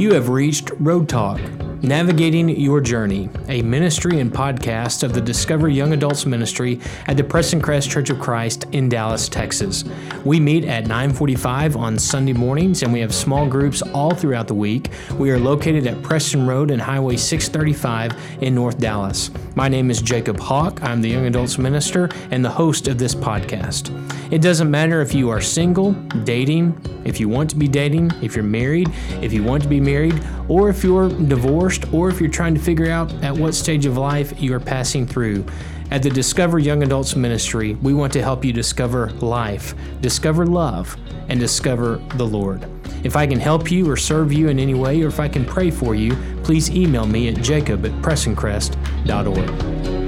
You have reached Road Talk, Navigating Your Journey, a ministry and podcast of the Discover Young Adults Ministry at the Preston Crest Church of Christ in Dallas, Texas. We meet at 9:45 on Sunday mornings and we have small groups all throughout the week. We are located at Preston Road and Highway 635 in North Dallas. My name is Jacob Hawk. I'm the Young Adults Minister and the host of this podcast. It doesn't matter if you are single, dating, if you want to be dating, if you're married, if you want to be married, or if you're divorced, or if you're trying to figure out at what stage of life you are passing through. At the Discover Young Adults Ministry, we want to help you discover life, discover love, and discover the Lord. If I can help you or serve you in any way, or if I can pray for you, please email me at jacob at prestoncrest.org.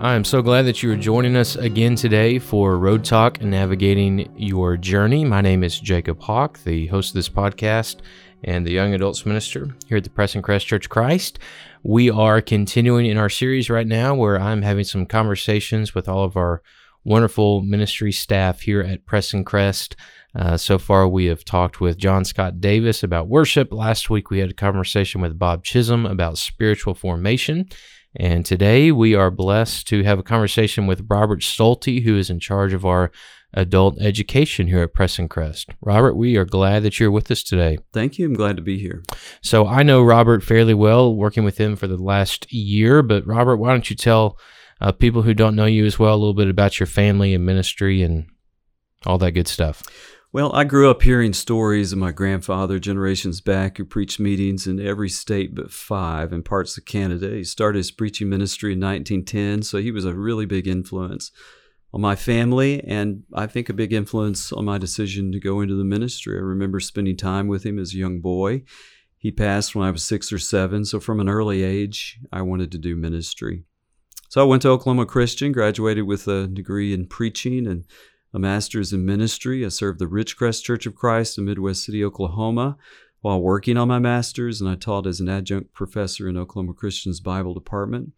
I am so glad that you are joining us again today for Road Talk and Navigating Your Journey. My name is Jacob Hawk, the host of this podcast and the Young Adults Minister here at the Preston Crest Church Christ. We are continuing in our series right now where I'm having some conversations with all of our wonderful ministry staff here at Preston Crest. Uh, so far, we have talked with John Scott Davis about worship. Last week, we had a conversation with Bob Chisholm about spiritual formation. And today we are blessed to have a conversation with Robert Stolte, who is in charge of our adult education here at Preston Crest. Robert, we are glad that you're with us today. Thank you. I'm glad to be here. So I know Robert fairly well, working with him for the last year. But Robert, why don't you tell uh, people who don't know you as well a little bit about your family and ministry and all that good stuff? Well, I grew up hearing stories of my grandfather generations back who preached meetings in every state but five in parts of Canada. He started his preaching ministry in 1910, so he was a really big influence on my family and I think a big influence on my decision to go into the ministry. I remember spending time with him as a young boy. He passed when I was six or seven, so from an early age, I wanted to do ministry. So I went to Oklahoma Christian, graduated with a degree in preaching and a master's in ministry. I served the Ridgecrest Church of Christ in Midwest City, Oklahoma, while working on my master's, and I taught as an adjunct professor in Oklahoma Christian's Bible department.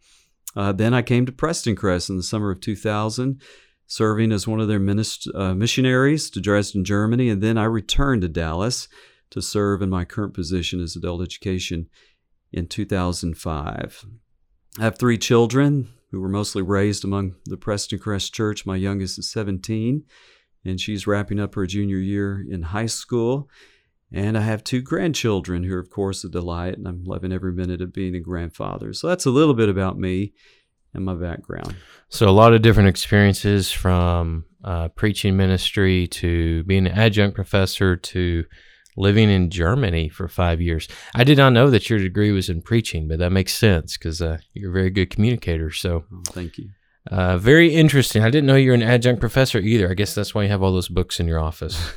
Uh, then I came to Preston Crest in the summer of 2000, serving as one of their minist- uh, missionaries to Dresden, Germany, and then I returned to Dallas to serve in my current position as adult education in 2005. I have three children who were mostly raised among the Preston Crest Church. My youngest is 17, and she's wrapping up her junior year in high school. And I have two grandchildren who are, of course, a delight, and I'm loving every minute of being a grandfather. So that's a little bit about me and my background. So, a lot of different experiences from uh, preaching ministry to being an adjunct professor to living in Germany for five years. I did not know that your degree was in preaching, but that makes sense because uh, you're a very good communicator. So, oh, thank you. Uh, very interesting. I didn't know you're an adjunct professor either. I guess that's why you have all those books in your office.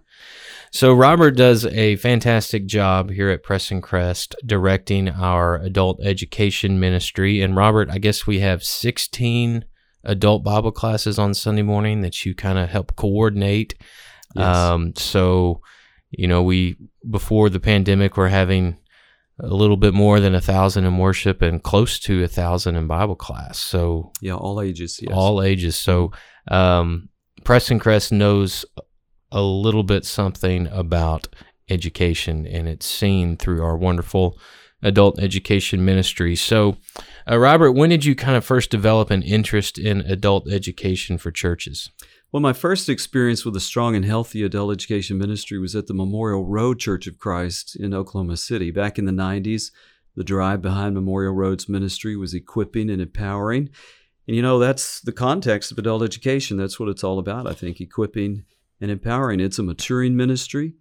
so, Robert does a fantastic job here at Preston Crest directing our adult education ministry. And, Robert, I guess we have 16 adult Bible classes on Sunday morning that you kind of help coordinate. Yes. Um, so, you know, we before the pandemic were having a little bit more than a thousand in worship and close to a thousand in Bible class. So yeah, all ages. Yes. All ages. So um, Preston Crest knows a little bit something about education, and it's seen through our wonderful adult education ministry. So, uh, Robert, when did you kind of first develop an interest in adult education for churches? Well, my first experience with a strong and healthy adult education ministry was at the Memorial Road Church of Christ in Oklahoma City. Back in the 90s, the drive behind Memorial Road's ministry was equipping and empowering. And you know, that's the context of adult education. That's what it's all about, I think, equipping and empowering. It's a maturing ministry,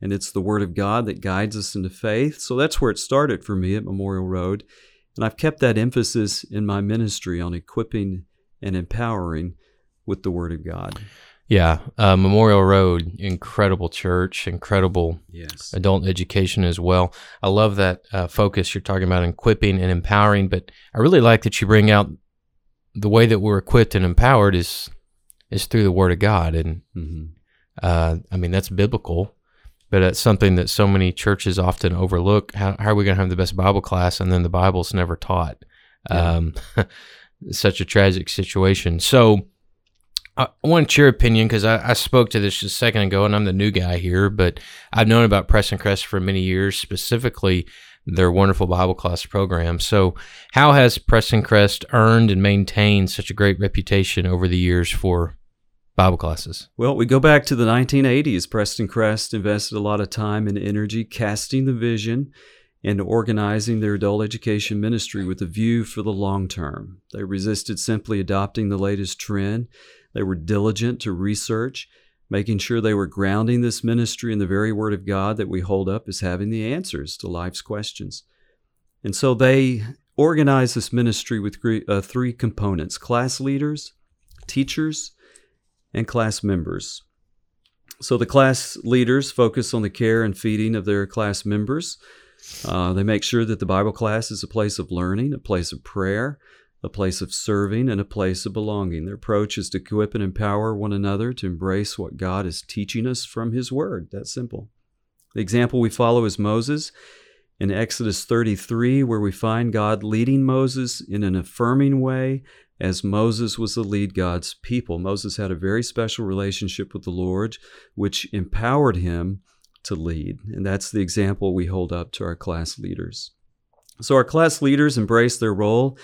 and it's the Word of God that guides us into faith. So that's where it started for me at Memorial Road. And I've kept that emphasis in my ministry on equipping and empowering with the Word of God. Yeah, uh, Memorial Road, incredible church, incredible yes. adult education as well. I love that uh, focus you're talking about equipping and empowering, but I really like that you bring out the way that we're equipped and empowered is is through the Word of God, and mm-hmm. uh, I mean that's biblical. but it's something that so many churches often overlook. How, how are we going to have the best Bible class, and then the Bible's never taught? Yeah. Um, such a tragic situation. So, I want your opinion because I, I, spoke to this just a second ago, and I'm the new guy here, but I've known about Preston Crest for many years, specifically their wonderful Bible class program. So, how has Preston Crest earned and maintained such a great reputation over the years for Bible classes? Well, we go back to the 1980s. Preston Crest invested a lot of time and energy casting the vision and organizing their adult education ministry with a view for the long term. They resisted simply adopting the latest trend. They were diligent to research, making sure they were grounding this ministry in the very Word of God that we hold up as having the answers to life's questions. And so they organized this ministry with uh, three components class leaders, teachers, and class members. So the class leaders focus on the care and feeding of their class members. Uh, they make sure that the Bible class is a place of learning, a place of prayer, a place of serving, and a place of belonging. Their approach is to equip and empower one another to embrace what God is teaching us from His Word. That's simple. The example we follow is Moses in Exodus 33, where we find God leading Moses in an affirming way as Moses was to lead God's people. Moses had a very special relationship with the Lord, which empowered him to lead. And that's the example we hold up to our class leaders. So our class leaders embrace their role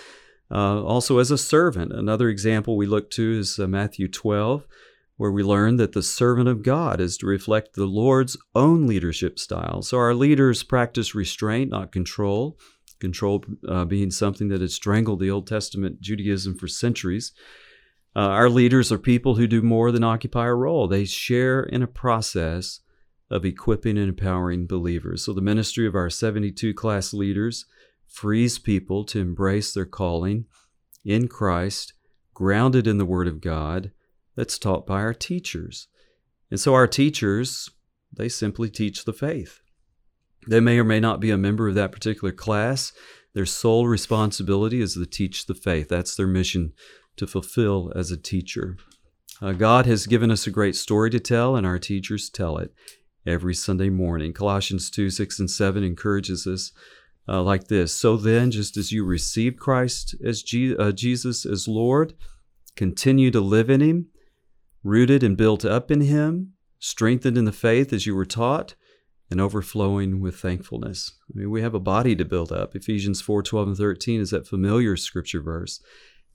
uh, also as a servant. Another example we look to is uh, Matthew 12, where we learn that the servant of God is to reflect the Lord's own leadership style. So our leaders practice restraint, not control. Control uh, being something that had strangled the Old Testament Judaism for centuries. Uh, our leaders are people who do more than occupy a role. They share in a process of equipping and empowering believers. So, the ministry of our 72 class leaders frees people to embrace their calling in Christ, grounded in the Word of God, that's taught by our teachers. And so, our teachers, they simply teach the faith. They may or may not be a member of that particular class. Their sole responsibility is to teach the faith. That's their mission to fulfill as a teacher. Uh, God has given us a great story to tell, and our teachers tell it every Sunday morning. Colossians 2 6 and 7 encourages us uh, like this So then, just as you received Christ as Je- uh, Jesus as Lord, continue to live in Him, rooted and built up in Him, strengthened in the faith as you were taught, and overflowing with thankfulness. I mean, we have a body to build up. Ephesians 4 12 and 13 is that familiar scripture verse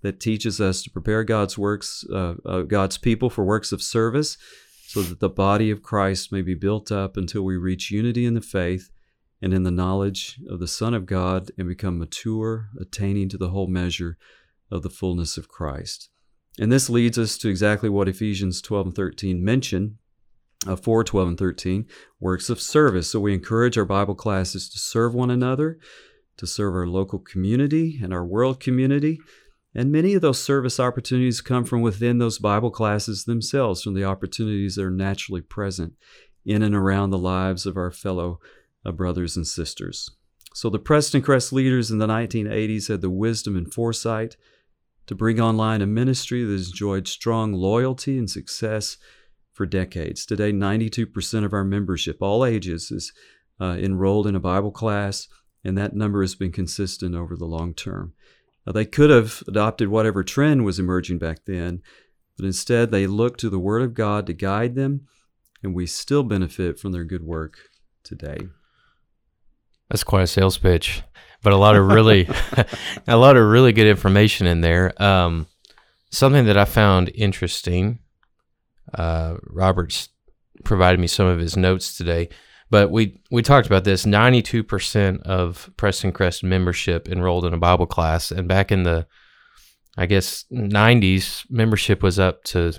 that teaches us to prepare God's works, uh, uh, God's people for works of service so that the body of Christ may be built up until we reach unity in the faith and in the knowledge of the Son of God and become mature, attaining to the whole measure of the fullness of Christ. And this leads us to exactly what Ephesians 12 and 13 mention, uh, 4 12 and 13, works of service. So we encourage our Bible classes to serve one another, to serve our local community and our world community, and many of those service opportunities come from within those Bible classes themselves, from the opportunities that are naturally present in and around the lives of our fellow uh, brothers and sisters. So the Preston Crest leaders in the 1980s had the wisdom and foresight to bring online a ministry that has enjoyed strong loyalty and success for decades. Today, 92% of our membership, all ages, is uh, enrolled in a Bible class, and that number has been consistent over the long term. Now, they could have adopted whatever trend was emerging back then, but instead they looked to the Word of God to guide them, and we still benefit from their good work today. That's quite a sales pitch, but a lot of really, a lot of really good information in there. Um, something that I found interesting. Uh, Robert's provided me some of his notes today. But we we talked about this. Ninety two percent of Preston Crest membership enrolled in a Bible class, and back in the, I guess nineties, membership was up to.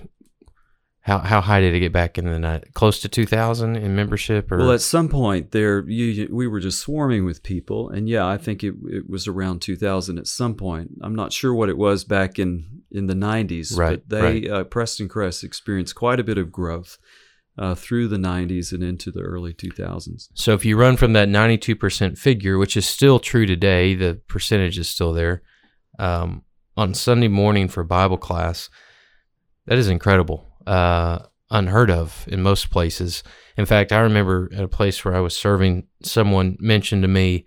How, how high did it get back in the night? Close to two thousand in membership, or well, at some point there, you, we were just swarming with people, and yeah, I think it, it was around two thousand at some point. I'm not sure what it was back in in the nineties, right? But they right. Uh, Preston Crest experienced quite a bit of growth uh, through the 90s and into the early 2000s. So if you run from that 92% figure, which is still true today, the percentage is still there, um, on Sunday morning for Bible class, that is incredible. Uh, unheard of in most places. In fact, I remember at a place where I was serving, someone mentioned to me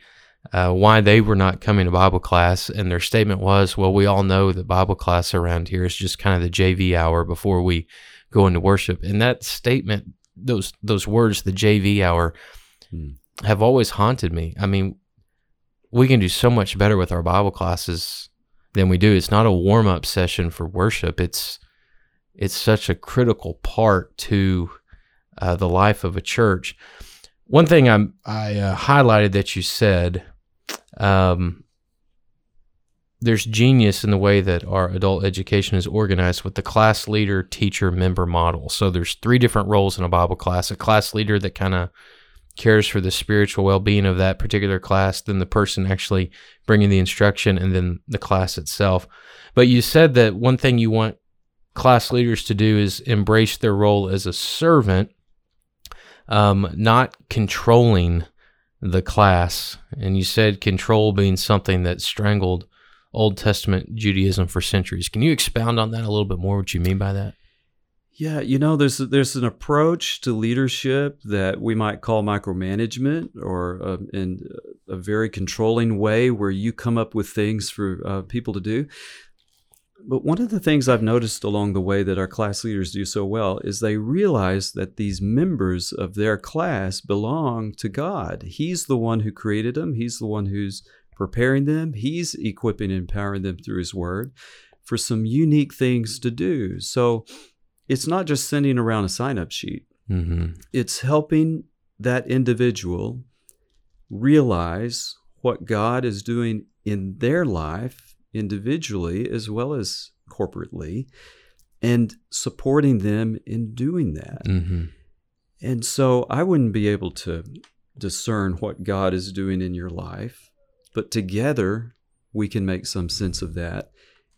uh, why they were not coming to Bible class, and their statement was, "Well, we all know that Bible class around here is just kind of the JV hour before we go into worship." And that statement, those those words, the JV hour, hmm. have always haunted me. I mean, we can do so much better with our Bible classes than we do. It's not a warm up session for worship. It's it's such a critical part to uh, the life of a church. One thing I'm, I uh, highlighted that you said, um, there's genius in the way that our adult education is organized with the class leader, teacher, member model. So there's three different roles in a Bible class: a class leader that kind of cares for the spiritual well-being of that particular class, then the person actually bringing the instruction, and then the class itself. But you said that one thing you want class leaders to do is embrace their role as a servant, um, not controlling the class. And you said control being something that strangled Old Testament Judaism for centuries. Can you expound on that a little bit more? What you mean by that? Yeah, you know, there's there's an approach to leadership that we might call micromanagement, or uh, in a very controlling way, where you come up with things for uh, people to do. But one of the things I've noticed along the way that our class leaders do so well is they realize that these members of their class belong to God. He's the one who created them, He's the one who's preparing them, He's equipping and empowering them through His Word for some unique things to do. So it's not just sending around a sign up sheet, mm-hmm. it's helping that individual realize what God is doing in their life individually as well as corporately and supporting them in doing that. Mm-hmm. And so I wouldn't be able to discern what God is doing in your life, but together we can make some sense of that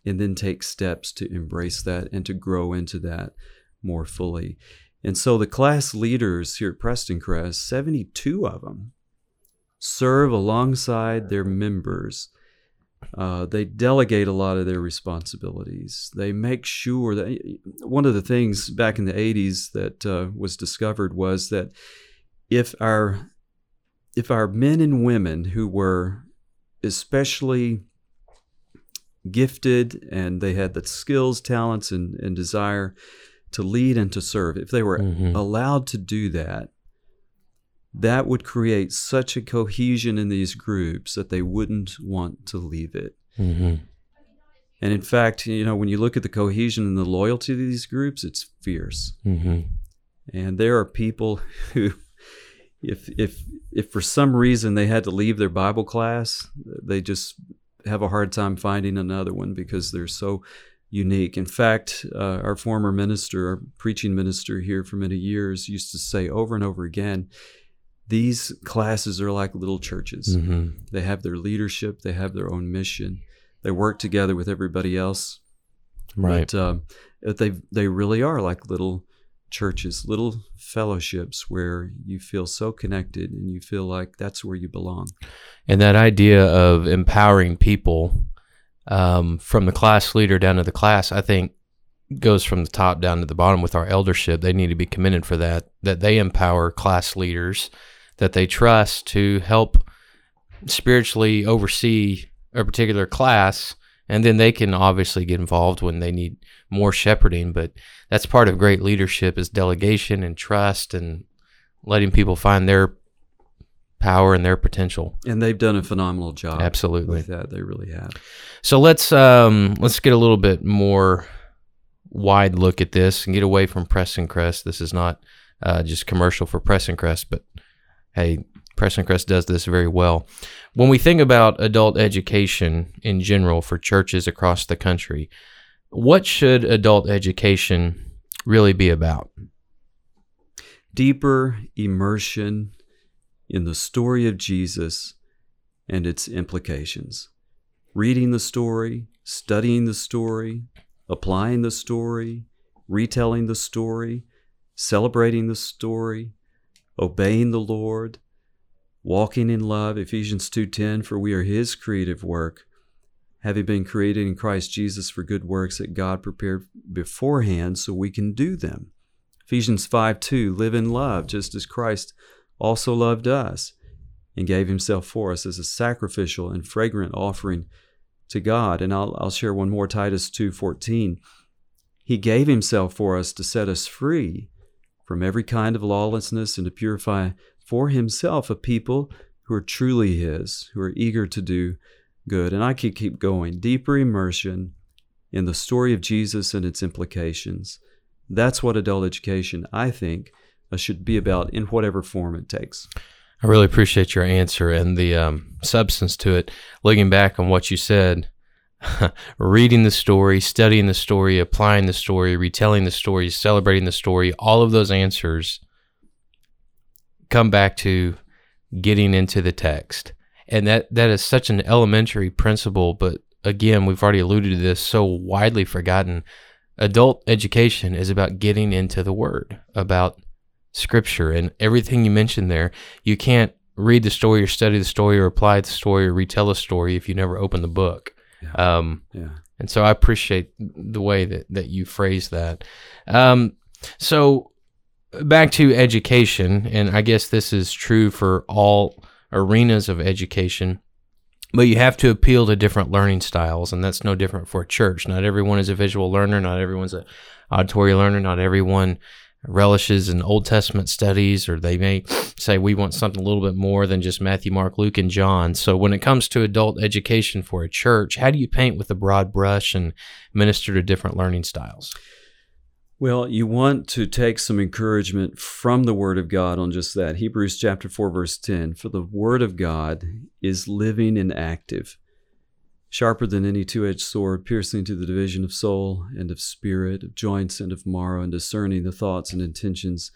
and then take steps to embrace that and to grow into that more fully. And so the class leaders here at Preston Crest, 72 of them, serve alongside their members uh, they delegate a lot of their responsibilities. They make sure that one of the things back in the 80s that uh, was discovered was that if our if our men and women who were especially gifted and they had the skills, talents, and, and desire to lead and to serve, if they were mm-hmm. allowed to do that, that would create such a cohesion in these groups that they wouldn't want to leave it. Mm-hmm. And in fact, you know, when you look at the cohesion and the loyalty of these groups, it's fierce. Mm-hmm. And there are people who, if if if for some reason they had to leave their Bible class, they just have a hard time finding another one because they're so unique. In fact, uh, our former minister, our preaching minister here for many years, used to say over and over again these classes are like little churches. Mm-hmm. They have their leadership, they have their own mission, they work together with everybody else. Right. But uh, they they really are like little churches, little fellowships where you feel so connected and you feel like that's where you belong. And that idea of empowering people um, from the class leader down to the class, I think goes from the top down to the bottom with our eldership. They need to be commended for that, that they empower class leaders that they trust to help spiritually oversee a particular class and then they can obviously get involved when they need more shepherding. But that's part of great leadership is delegation and trust and letting people find their power and their potential. And they've done a phenomenal job absolutely. with that. They really have. So let's um let's get a little bit more wide look at this and get away from Preston Crest. This is not uh, just commercial for Preston Crest but hey, Preston Crest does this very well. When we think about adult education in general for churches across the country, what should adult education really be about? Deeper immersion in the story of Jesus and its implications. Reading the story, studying the story, applying the story, retelling the story, celebrating the story, obeying the Lord, walking in love, Ephesians 2:10, for we are his creative work, having been created in Christ Jesus for good works that God prepared beforehand so we can do them. Ephesians 5 2, live in love, just as Christ also loved us and gave himself for us as a sacrificial and fragrant offering to God. And I'll, I'll share one more Titus 2:14. He gave himself for us to set us free from every kind of lawlessness and to purify for himself a people who are truly his, who are eager to do good. And I could keep going. Deeper immersion in the story of Jesus and its implications. That's what adult education, I think, uh, should be about in whatever form it takes. I really appreciate your answer and the um, substance to it. Looking back on what you said, reading the story, studying the story, applying the story, retelling the story, celebrating the story, all of those answers come back to getting into the text. And that, that is such an elementary principle, but again, we've already alluded to this, so widely forgotten. Adult education is about getting into the word, about scripture and everything you mentioned there. You can't read the story or study the story or apply the story or retell a story if you never open the book. Yeah. Um, yeah. And so I appreciate the way that, that you phrase that. Um, so back to education, and I guess this is true for all arenas of education. But you have to appeal to different learning styles, and that's no different for a church. Not everyone is a visual learner. Not everyone's an auditory learner. Not everyone relishes in Old Testament studies, or they may say we want something a little bit more than just Matthew, Mark, Luke, and John. So, when it comes to adult education for a church, how do you paint with a broad brush and minister to different learning styles? Well, you want to take some encouragement from the Word of God on just that. Hebrews chapter 4, verse 10 For the Word of God is living and active sharper than any two edged sword, piercing to the division of soul and of spirit, of joints and of marrow, and discerning the thoughts and intentions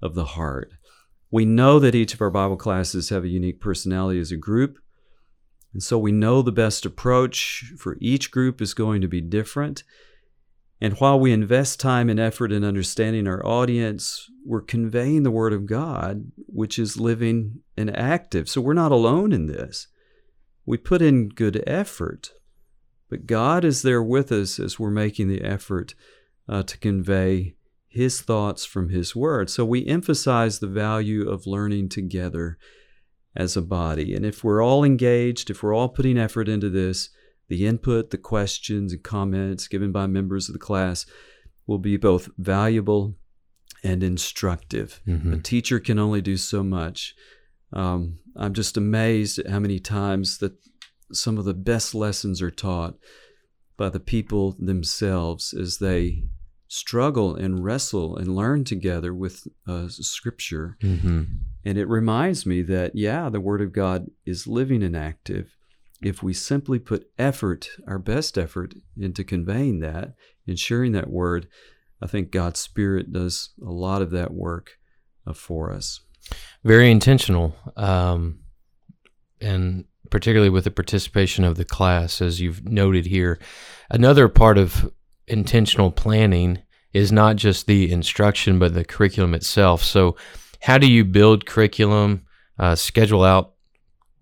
of the heart. We know that each of our Bible classes have a unique personality as a group. And so we know the best approach for each group is going to be different. And while we invest time and effort in understanding our audience, we're conveying the Word of God, which is living and active. So we're not alone in this. We put in good effort, but God is there with us as we're making the effort uh, to convey His thoughts from His Word. So we emphasize the value of learning together as a body. And if we're all engaged, if we're all putting effort into this, the input, the questions, and comments given by members of the class will be both valuable and instructive. Mm-hmm. A teacher can only do so much. Um, I'm just amazed at how many times that some of the best lessons are taught by the people themselves as they struggle and wrestle and learn together with uh, Scripture. Mm-hmm. And it reminds me that, yeah, the Word of God is living and active. If we simply put effort, our best effort, into conveying that and sharing that Word, I think God's Spirit does a lot of that work uh, for us very intentional, um, and particularly with the participation of the class, as you've noted here. Another part of intentional planning is not just the instruction, but the curriculum itself. So, how do you build curriculum, uh, schedule out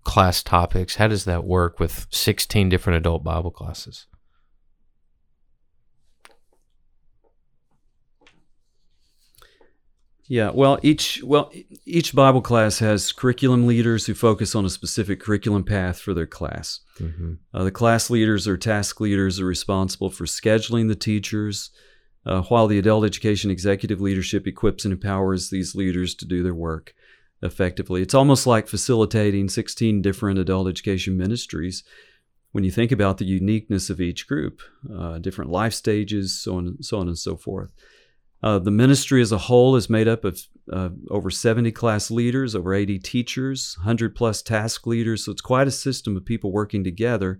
class topics? How does that work with 16 different adult Bible classes? Yeah, well, each well each Bible class has curriculum leaders who focus on a specific curriculum path for their class. Mm-hmm. Uh, the class leaders or task leaders are responsible for scheduling the teachers, uh, while the adult education executive leadership equips and empowers these leaders to do their work effectively. It's almost like facilitating 16 different adult education ministries when you think about the uniqueness of each group, uh, different life stages, so on, so on and so forth. Uh, the ministry as a whole is made up of uh, over 70 class leaders, over 80 teachers, 100 plus task leaders. So it's quite a system of people working together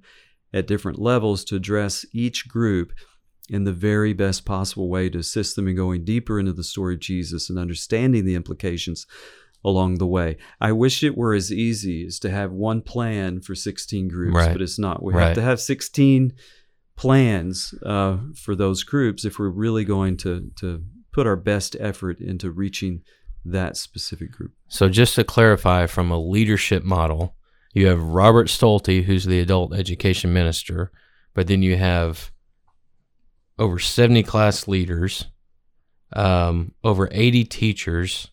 at different levels to address each group in the very best possible way to assist them in going deeper into the story of Jesus and understanding the implications along the way. I wish it were as easy as to have one plan for 16 groups, right. but it's not. We right. have to have 16 plans uh, for those groups if we're really going to to put our best effort into reaching that specific group. So just to clarify from a leadership model, you have Robert Stolte, who's the adult education minister, but then you have over 70 class leaders, um, over 80 teachers.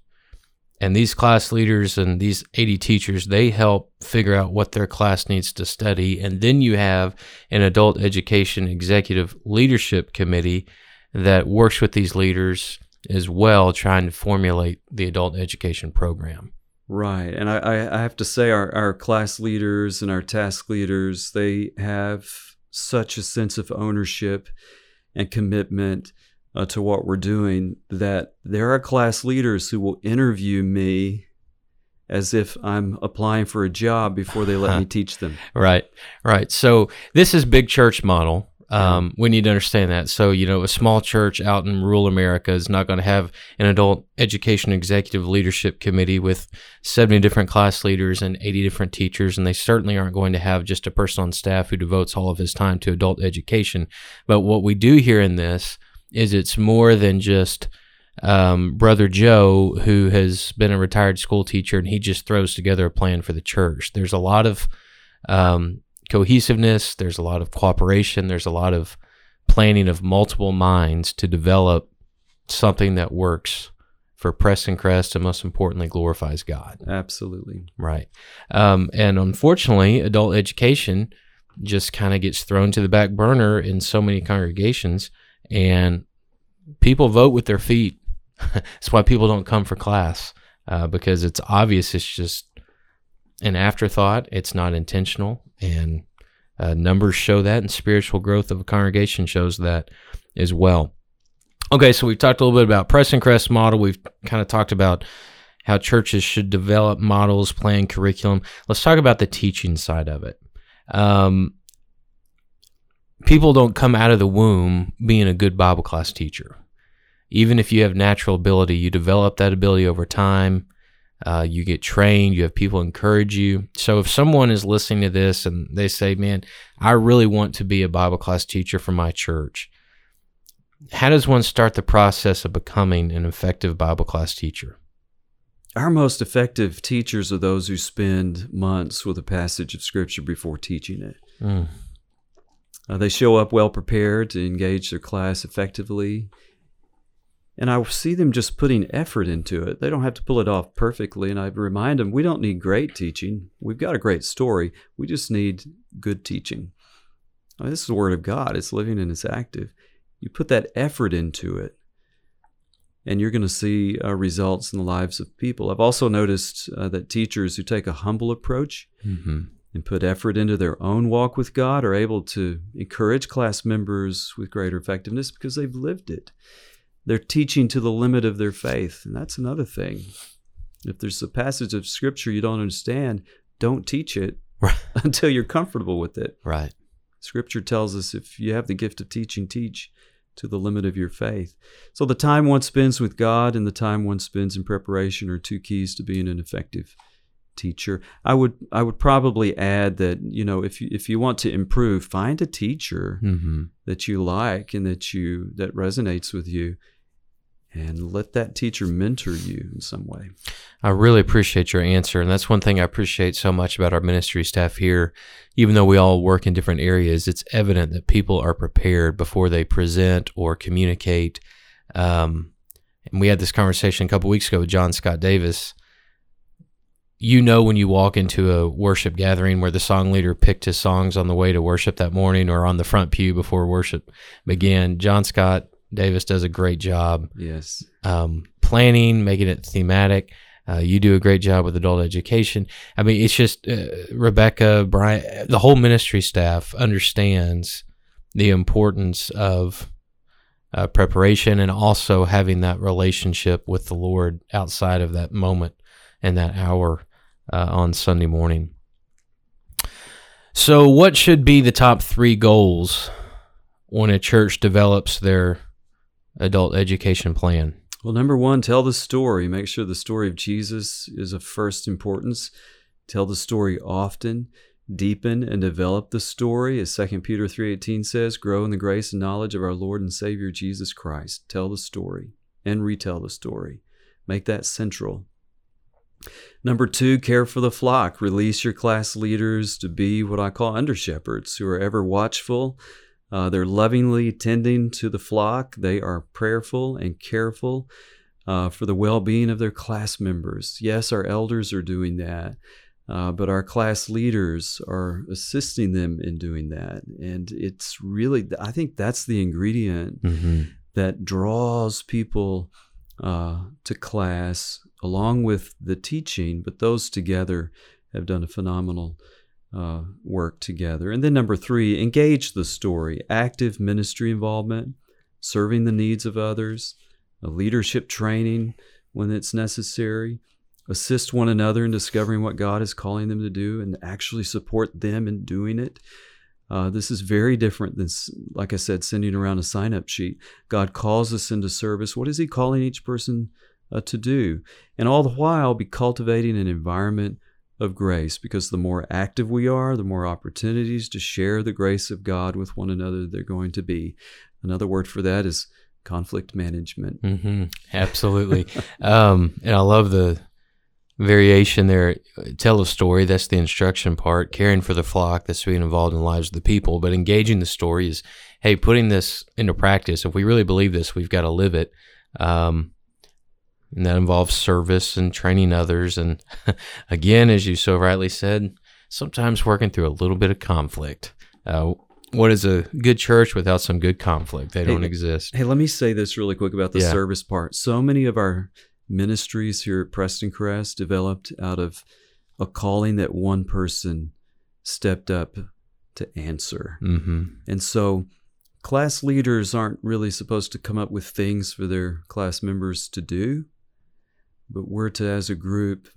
And these class leaders and these 80 teachers, they help figure out what their class needs to study. And then you have an adult education executive leadership committee that works with these leaders as well, trying to formulate the adult education program. Right. And I, I have to say, our, our class leaders and our task leaders, they have such a sense of ownership and commitment uh, to what we're doing that there are class leaders who will interview me as if I'm applying for a job before they let me teach them. Right, right. So this is big church model. Um, we need to understand that. So, you know, a small church out in rural America is not going to have an adult education executive leadership committee with 70 different class leaders and 80 different teachers. And they certainly aren't going to have just a person on staff who devotes all of his time to adult education. But what we do here in this is it's more than just um, brother Joe, who has been a retired school teacher, and he just throws together a plan for the church. There's a lot of um, cohesiveness, there's a lot of cooperation, there's a lot of planning of multiple minds to develop something that works for Preston Crest and most importantly glorifies God. Absolutely. Right. Um, and unfortunately, adult education just kind of gets thrown to the back burner in so many congregations and people vote with their feet. That's why people don't come for class uh, because it's obvious it's just an afterthought. It's not intentional, and uh, numbers show that, and spiritual growth of a congregation shows that as well. Okay, so we've talked a little bit about Preston Crest model. We've kind of talked about how churches should develop models, plan curriculum. Let's talk about the teaching side of it. Um, people don't come out of the womb being a good Bible class teacher. Even if you have natural ability, you develop that ability over time. Uh, you get trained, you have people encourage you. So if someone is listening to this and they say, Man, I really want to be a Bible class teacher for my church, how does one start the process of becoming an effective Bible class teacher? Our most effective teachers are those who spend months with a passage of Scripture before teaching it. Mm. Uh, they show up well prepared to engage their class effectively and I see them just putting effort into it. They don't have to pull it off perfectly. And I remind them we don't need great teaching. We've got a great story. We just need good teaching. I mean, this is the Word of God, it's living and it's active. You put that effort into it, and you're going to see uh, results in the lives of people. I've also noticed uh, that teachers who take a humble approach mm-hmm. And put effort into their own walk with God are able to encourage class members with greater effectiveness because they've lived it they're teaching to the limit of their faith. And that's another thing. If there's a passage of scripture you don't understand, don't teach it right. until you're comfortable with it. Right. Scripture tells us if you have the gift of teaching, teach to the limit of your faith. So the time one spends with God and the time one spends in preparation are two keys to being an effective teacher. I would I would probably add that you know if you if you want to improve, find a teacher mm-hmm. that you like and that you that resonates with you and let that teacher mentor you in some way. I really appreciate your answer. And that's one thing I appreciate so much about our ministry staff here. Even though we all work in different areas, it's evident that people are prepared before they present or communicate. Um, and we had this conversation a couple weeks ago with John Scott Davis. You know, when you walk into a worship gathering where the song leader picked his songs on the way to worship that morning or on the front pew before worship began, John Scott Davis does a great job. Yes. Um, planning, making it thematic. Uh, you do a great job with adult education. I mean, it's just uh, Rebecca, Brian, the whole ministry staff understands the importance of uh, preparation and also having that relationship with the Lord outside of that moment and that hour uh, on Sunday morning. So, what should be the top three goals when a church develops their adult education plan? Well, number one, tell the story. Make sure the story of Jesus is of first importance. Tell the story often. Deepen and develop the story, as 2 Peter 3.18 says, grow in the grace and knowledge of our Lord and Savior Jesus Christ. Tell the story and retell the story. Make that central. Number two, care for the flock. Release your class leaders to be what I call under shepherds who are ever watchful, Uh, they're lovingly tending to the flock. They are prayerful and careful uh, for the well being of their class members. Yes, our elders are doing that. Uh, but our class leaders are assisting them in doing that. And it's really, I think that's the ingredient mm-hmm. that draws people uh, to class along with the teaching, but those together have done a phenomenal uh, work together. And then number three, engage the story, active ministry involvement, serving the needs of others, leadership training when it's necessary assist one another in discovering what God is calling them to do and actually support them in doing it. Uh, this is very different than, like I said, sending around a sign up sheet. God calls us into service. What is He calling each person uh, to do? And all the while, be cultivating an environment of grace because the more active we are, the more opportunities to share the grace of God with one another they're going to be. Another word for that is conflict management. Mm-hmm. Absolutely. um, and I love the variation there. Tell a story. That's the instruction part. Caring for the flock. That's being involved in the lives of the people. But engaging the story is, hey, putting this into practice. If we really believe this, we've got to live it. Um, and that involves service and training others. And again, as you so rightly said, sometimes working through a little bit of conflict. Uh, what is a good church without some good conflict? They don't exist. Hey, let me say this really quick about the yeah. service part. So many of our ministries here at Preston Crest developed out of a calling that one person stepped up to answer. Mm-hmm. And so class leaders aren't really supposed to come up with things for their class members to do, but we're to, as a group,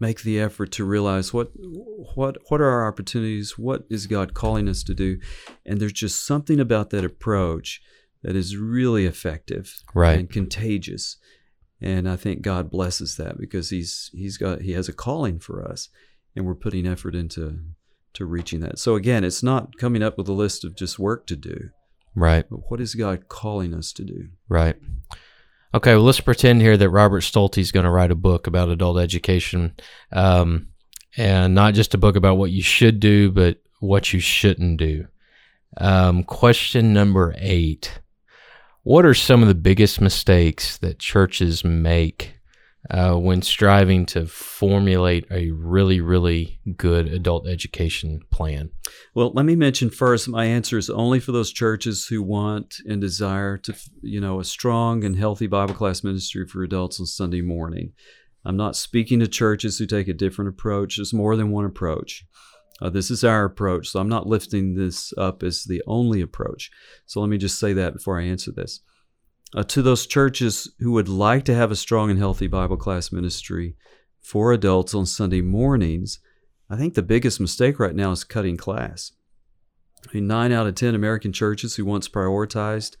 make the effort to realize what what what are our opportunities what is god calling us to do and there's just something about that approach that is really effective right. and contagious and I think God blesses that because he's he's got he has a calling for us, and we're putting effort into to reaching that. So again, it's not coming up with a list of just work to do. Right. But what is God calling us to do? Right. Okay, well, let's pretend here that Robert Stolte is going to write a book about adult education, um, and not just a book about what you should do, but what you shouldn't do. Um, question number eight what are some of the biggest mistakes that churches make uh, when striving to formulate a really, really good adult education plan? Well, let me mention first my answer is only for those churches who want and desire to, you know, a strong and healthy Bible class ministry for adults on Sunday morning. I'm not speaking to churches who take a different approach. There's more than one approach. Uh, this is our approach, so I'm not lifting this up as the only approach. So let me just say that before I answer this. Uh, to those churches who would like to have a strong and healthy Bible class ministry for adults on Sunday mornings, I think the biggest mistake right now is cutting class. I mean, nine out of 10 American churches who once prioritized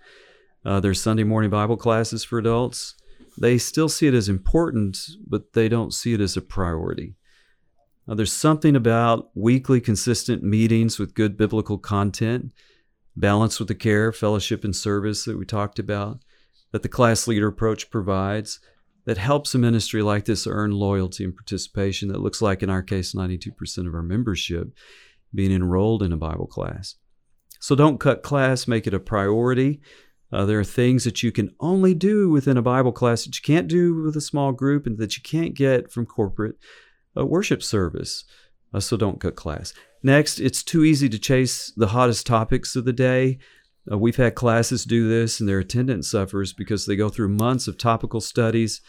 uh, their Sunday morning Bible classes for adults, they still see it as important, but they don't see it as a priority. Now, there's something about weekly, consistent meetings with good biblical content, balanced with the care, fellowship, and service that we talked about, that the class leader approach provides that helps a ministry like this earn loyalty and participation that looks like, in our case, 92% of our membership being enrolled in a Bible class. So don't cut class, make it a priority. Uh, there are things that you can only do within a Bible class that you can't do with a small group and that you can't get from corporate a worship service. Uh, so don't cut class. Next, it's too easy to chase the hottest topics of the day. Uh, we've had classes do this, and their attendance suffers because they go through months of topical studies.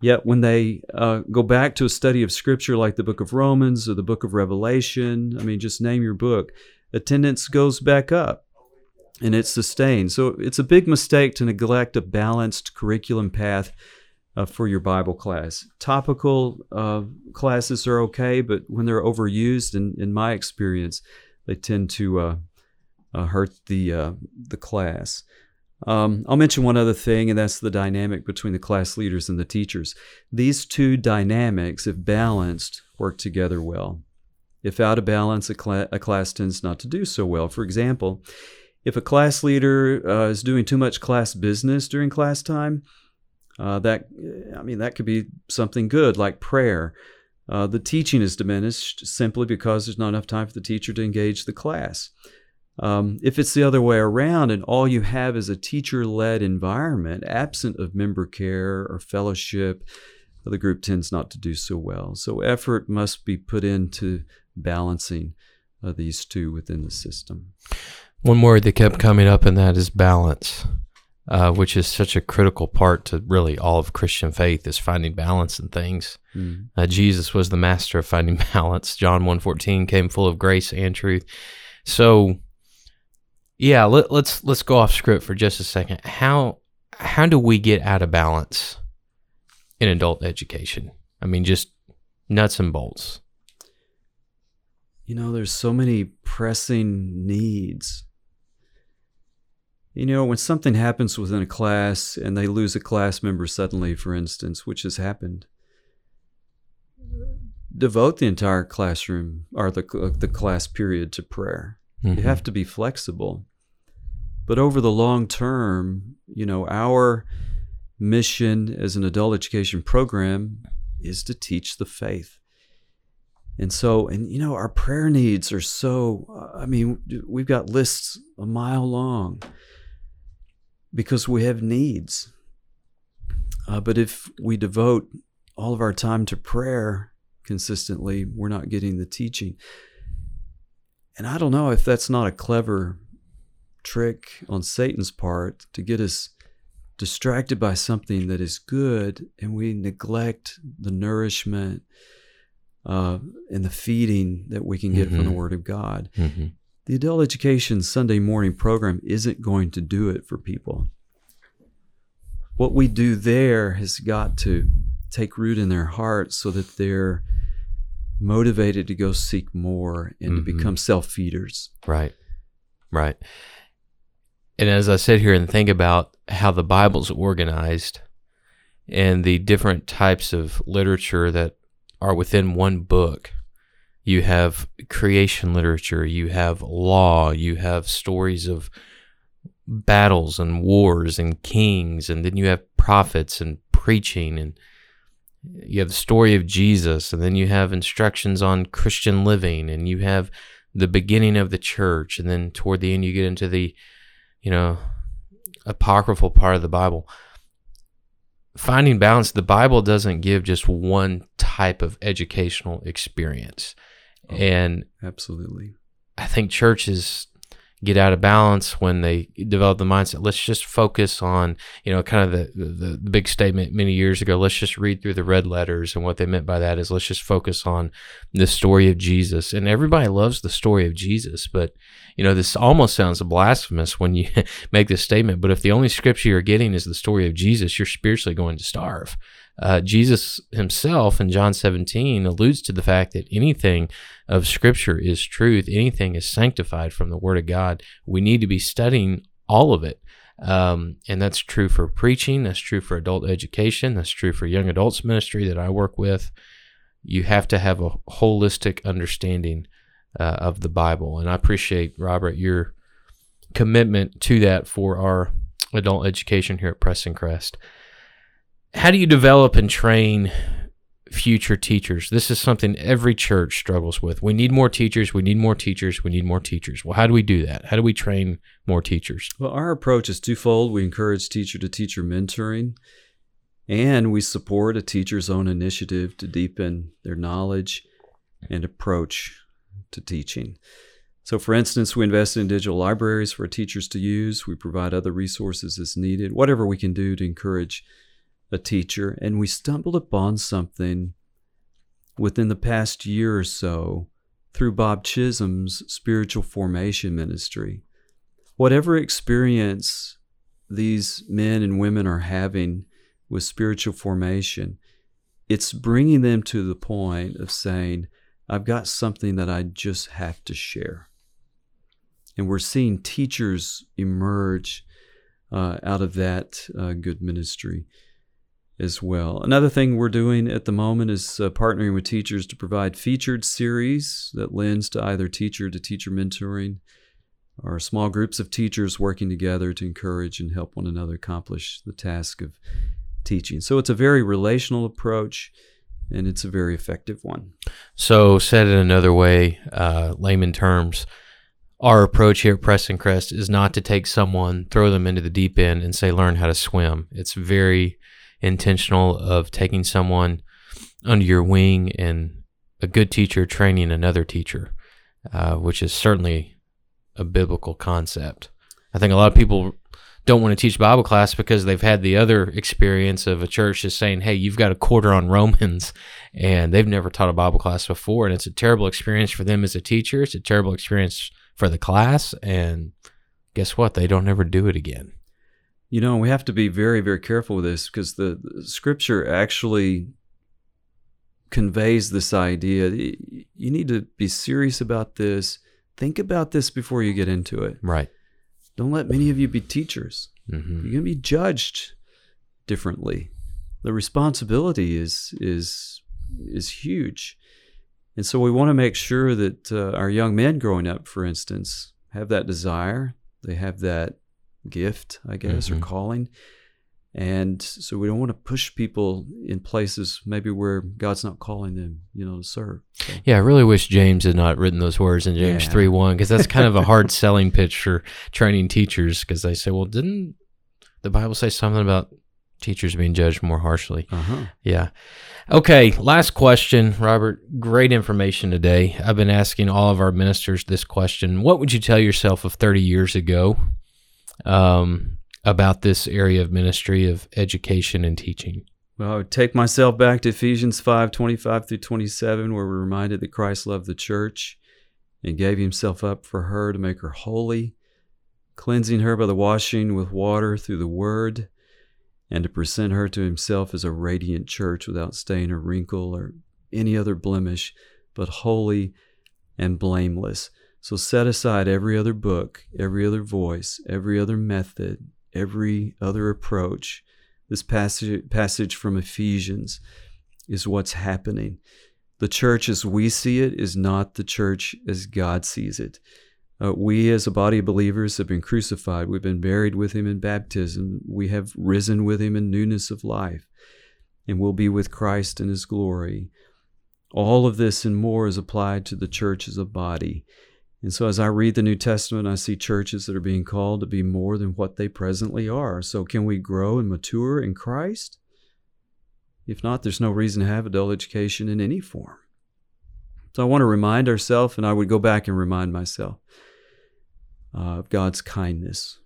Yet, when they uh, go back to a study of scripture like the book of Romans or the book of Revelation, I mean, just name your book, attendance goes back up and it's sustained. So, it's a big mistake to neglect a balanced curriculum path uh, for your Bible class. Topical uh, classes are okay, but when they're overused, in, in my experience, they tend to uh, hurt the uh, the class. Um, I'll mention one other thing, and that's the dynamic between the class leaders and the teachers. These two dynamics, if balanced, work together well. If out of balance, a, cl- a class tends not to do so well. For example, if a class leader uh, is doing too much class business during class time, uh, that I mean, that could be something good like prayer. Uh, the teaching is diminished simply because there's not enough time for the teacher to engage the class. Um, if it's the other way around and all you have is a teacher led environment, absent of member care or fellowship, the group tends not to do so well. So, effort must be put into balancing uh, these two within the system. One word that kept coming up and that is balance, uh, which is such a critical part to really all of Christian faith is finding balance in things. Mm. Uh, Jesus was the master of finding balance. John 1.14 came full of grace and truth. So yeah, let, let's let's go off script for just a second. How how do we get out of balance in adult education? I mean, just nuts and bolts. You know, there's so many pressing needs. You know, when something happens within a class and they lose a class member suddenly, for instance, which has happened, devote the entire classroom or the, uh, the class period to prayer. Mm-hmm. You have to be flexible. But over the long term, you know, our mission as an adult education program is to teach the faith. And so, and you know, our prayer needs are so, uh, I mean, we've got lists a mile long because we have needs. Uh, but if we devote all of our time to prayer consistently, we're not getting the teaching. And I don't know if that's not a clever trick on Satan's part to get us distracted by something that is good and we neglect the nourishment uh, and the feeding that we can get mm-hmm. from the mm-hmm. Word of God. Mm-hmm. The adult education Sunday morning program isn't going to do it for people. What we do there has got to take root in their hearts so that they're motivated to go seek more and mm-hmm. to become self feeders. Right. Right. And as I sit here and think about how the Bible's organized and the different types of literature that are within one book, you have creation literature, you have law, you have stories of battles and wars and kings, and then you have prophets and preaching and you have the story of Jesus, and then you have instructions on Christian living, and you have the beginning of the church, and then toward the end you get into the, you know, apocryphal part of the Bible. Finding balance, the Bible doesn't give just one type of educational experience. Oh, and absolutely. I think churches get out of balance when they develop the mindset. Let's just focus on you know kind of the, the, the big statement many years ago let's just read through the red letters. And what they meant by that is let's just focus on the story of jesus. And everybody loves the story of jesus but you know this almost sounds blasphemous when you make this statement. But if the only scripture you're getting is the story of jesus you're spiritually going to starve uh, Jesus himself in John 17 alludes to the fact that anything of Scripture is truth, anything is sanctified from the Word of God. We need to be studying all of it. Um, and that's true for preaching, that's true for adult education, that's true for young adults ministry that I work with. You have to have a holistic understanding uh, of the Bible. And I appreciate, Robert, your commitment to that for our adult education here at Preston Crest how do you develop and train future teachers? This is something every church struggles with. We need more teachers. We need more teachers. We need more teachers. Well, how do we do that? How do we train more teachers? Well, our approach is twofold. We encourage teacher to teacher mentoring, and we support a teacher's own initiative to deepen their knowledge and approach to teaching. So, for instance, we invest in digital libraries for teachers to use. We provide other resources as needed, whatever we can do to encourage a teacher, and we stumbled upon something within the past year or so through Bob Chisholm's spiritual formation ministry. Whatever experience these men and women are having with spiritual formation, it's bringing them to the point of saying, I've got something that I just have to share. And we're seeing teachers emerge uh, out of that uh, good ministry as well. Another thing we're doing at the moment is uh, partnering with teachers to provide featured series that lends to either teacher to teacher mentoring or small groups of teachers working together to encourage and help one another accomplish the task of teaching. So it's a very relational approach and it's a very effective one. So, said in another way, uh, layman terms, our approach here at Preston Crest is not to take someone, throw them into the deep end, and say, learn how to swim. It's very intentional of taking someone under your wing and a good teacher training another teacher, uh, which is certainly a biblical concept. I think a lot of people don't want to teach Bible class because they've had the other experience of a church just saying, "Hey, you've got a quarter on Romans," and they've never taught a Bible class before, and it's a terrible experience for them as a teacher. It's a terrible experience for the class, and guess what? They don't ever do it again. You know, we have to be very, very careful with this because the, the scripture actually conveys this idea. You need to be serious about this. Think about this before you get into it. Right. Don't let many of you be teachers. Mm-hmm. You're going to be judged differently. The responsibility is is is huge, and so we want to make sure that uh, our young men growing up, for instance, have that desire. They have that gift, I guess, Mhm. or calling. And so we don't want to push people in places maybe where God's not calling them, you know, to serve. So, Yeah, I really wish James had not written those words in James Yeah. 3 1 because that's kind of a hard selling pitch for training teachers because they say, well, didn't the Bible say something about teachers being judged more harshly? uh-huh. Yeah. Okay, last question, Robert. Great information today. I've been asking all of our ministers this question. What would you tell yourself of 30 years ago um, about this area of ministry of education and teaching? Well, I would take myself back to Ephesians 5 25 through 27, where we're reminded that Christ loved the church and gave himself up for her to make her holy, cleansing her by the washing with water through the word, and to present her to himself as a radiant church without stain or wrinkle or any other blemish, but holy and blameless. So set aside every other book, every other voice, every other method, every other approach this passage passage from Ephesians is what's happening. The church as we see it is not the church as God sees it. Uh, we, as a body of believers, have been crucified. We've been buried with Him in baptism. We have risen with Him in newness of life, and we'll be with Christ in His glory. All of this and more is applied to the church as a body. And so, as I read the New Testament, I see churches that are being called to be more than what they presently are. So, can we grow and mature in Christ? If not, there's no reason to have adult education in any form. So, I want to remind ourselves, and I would go back and remind myself uh, of God's kindness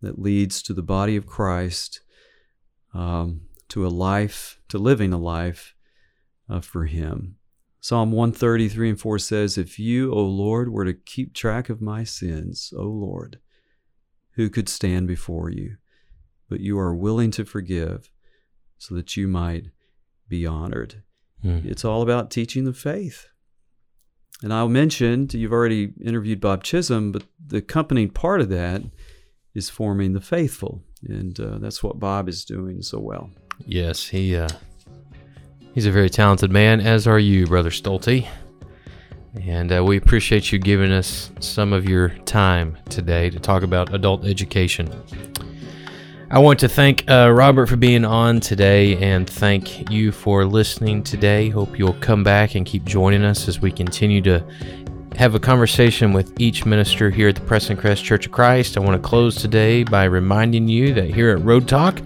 that leads to the body of Christ, um, to a life, to living a life uh, for Him. Psalm 133 and 4 says, If you, O Lord, were to keep track of my sins, O Lord, who could stand before you? But you are willing to forgive so that you might be honored. Hmm. It's all about teaching the faith. And I'll mention, you've already interviewed Bob Chisholm, but the accompanying part of that is forming the faithful. And uh, that's what Bob is doing so well. Yes, he uh, he's a very talented man, as are you, Brother Stolte. And uh, we appreciate you giving us some of your time today to talk about adult education. I want to thank uh, Robert for being on today and thank you for listening today. Hope you'll come back and keep joining us as we continue to have a conversation with each minister here at the Preston Crest Church of Christ. I want to close today by reminding you that here at Road Talk,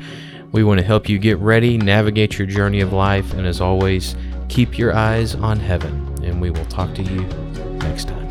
we want to help you get ready, navigate your journey of life, and as always, keep your eyes on heaven. And we will talk to you next time.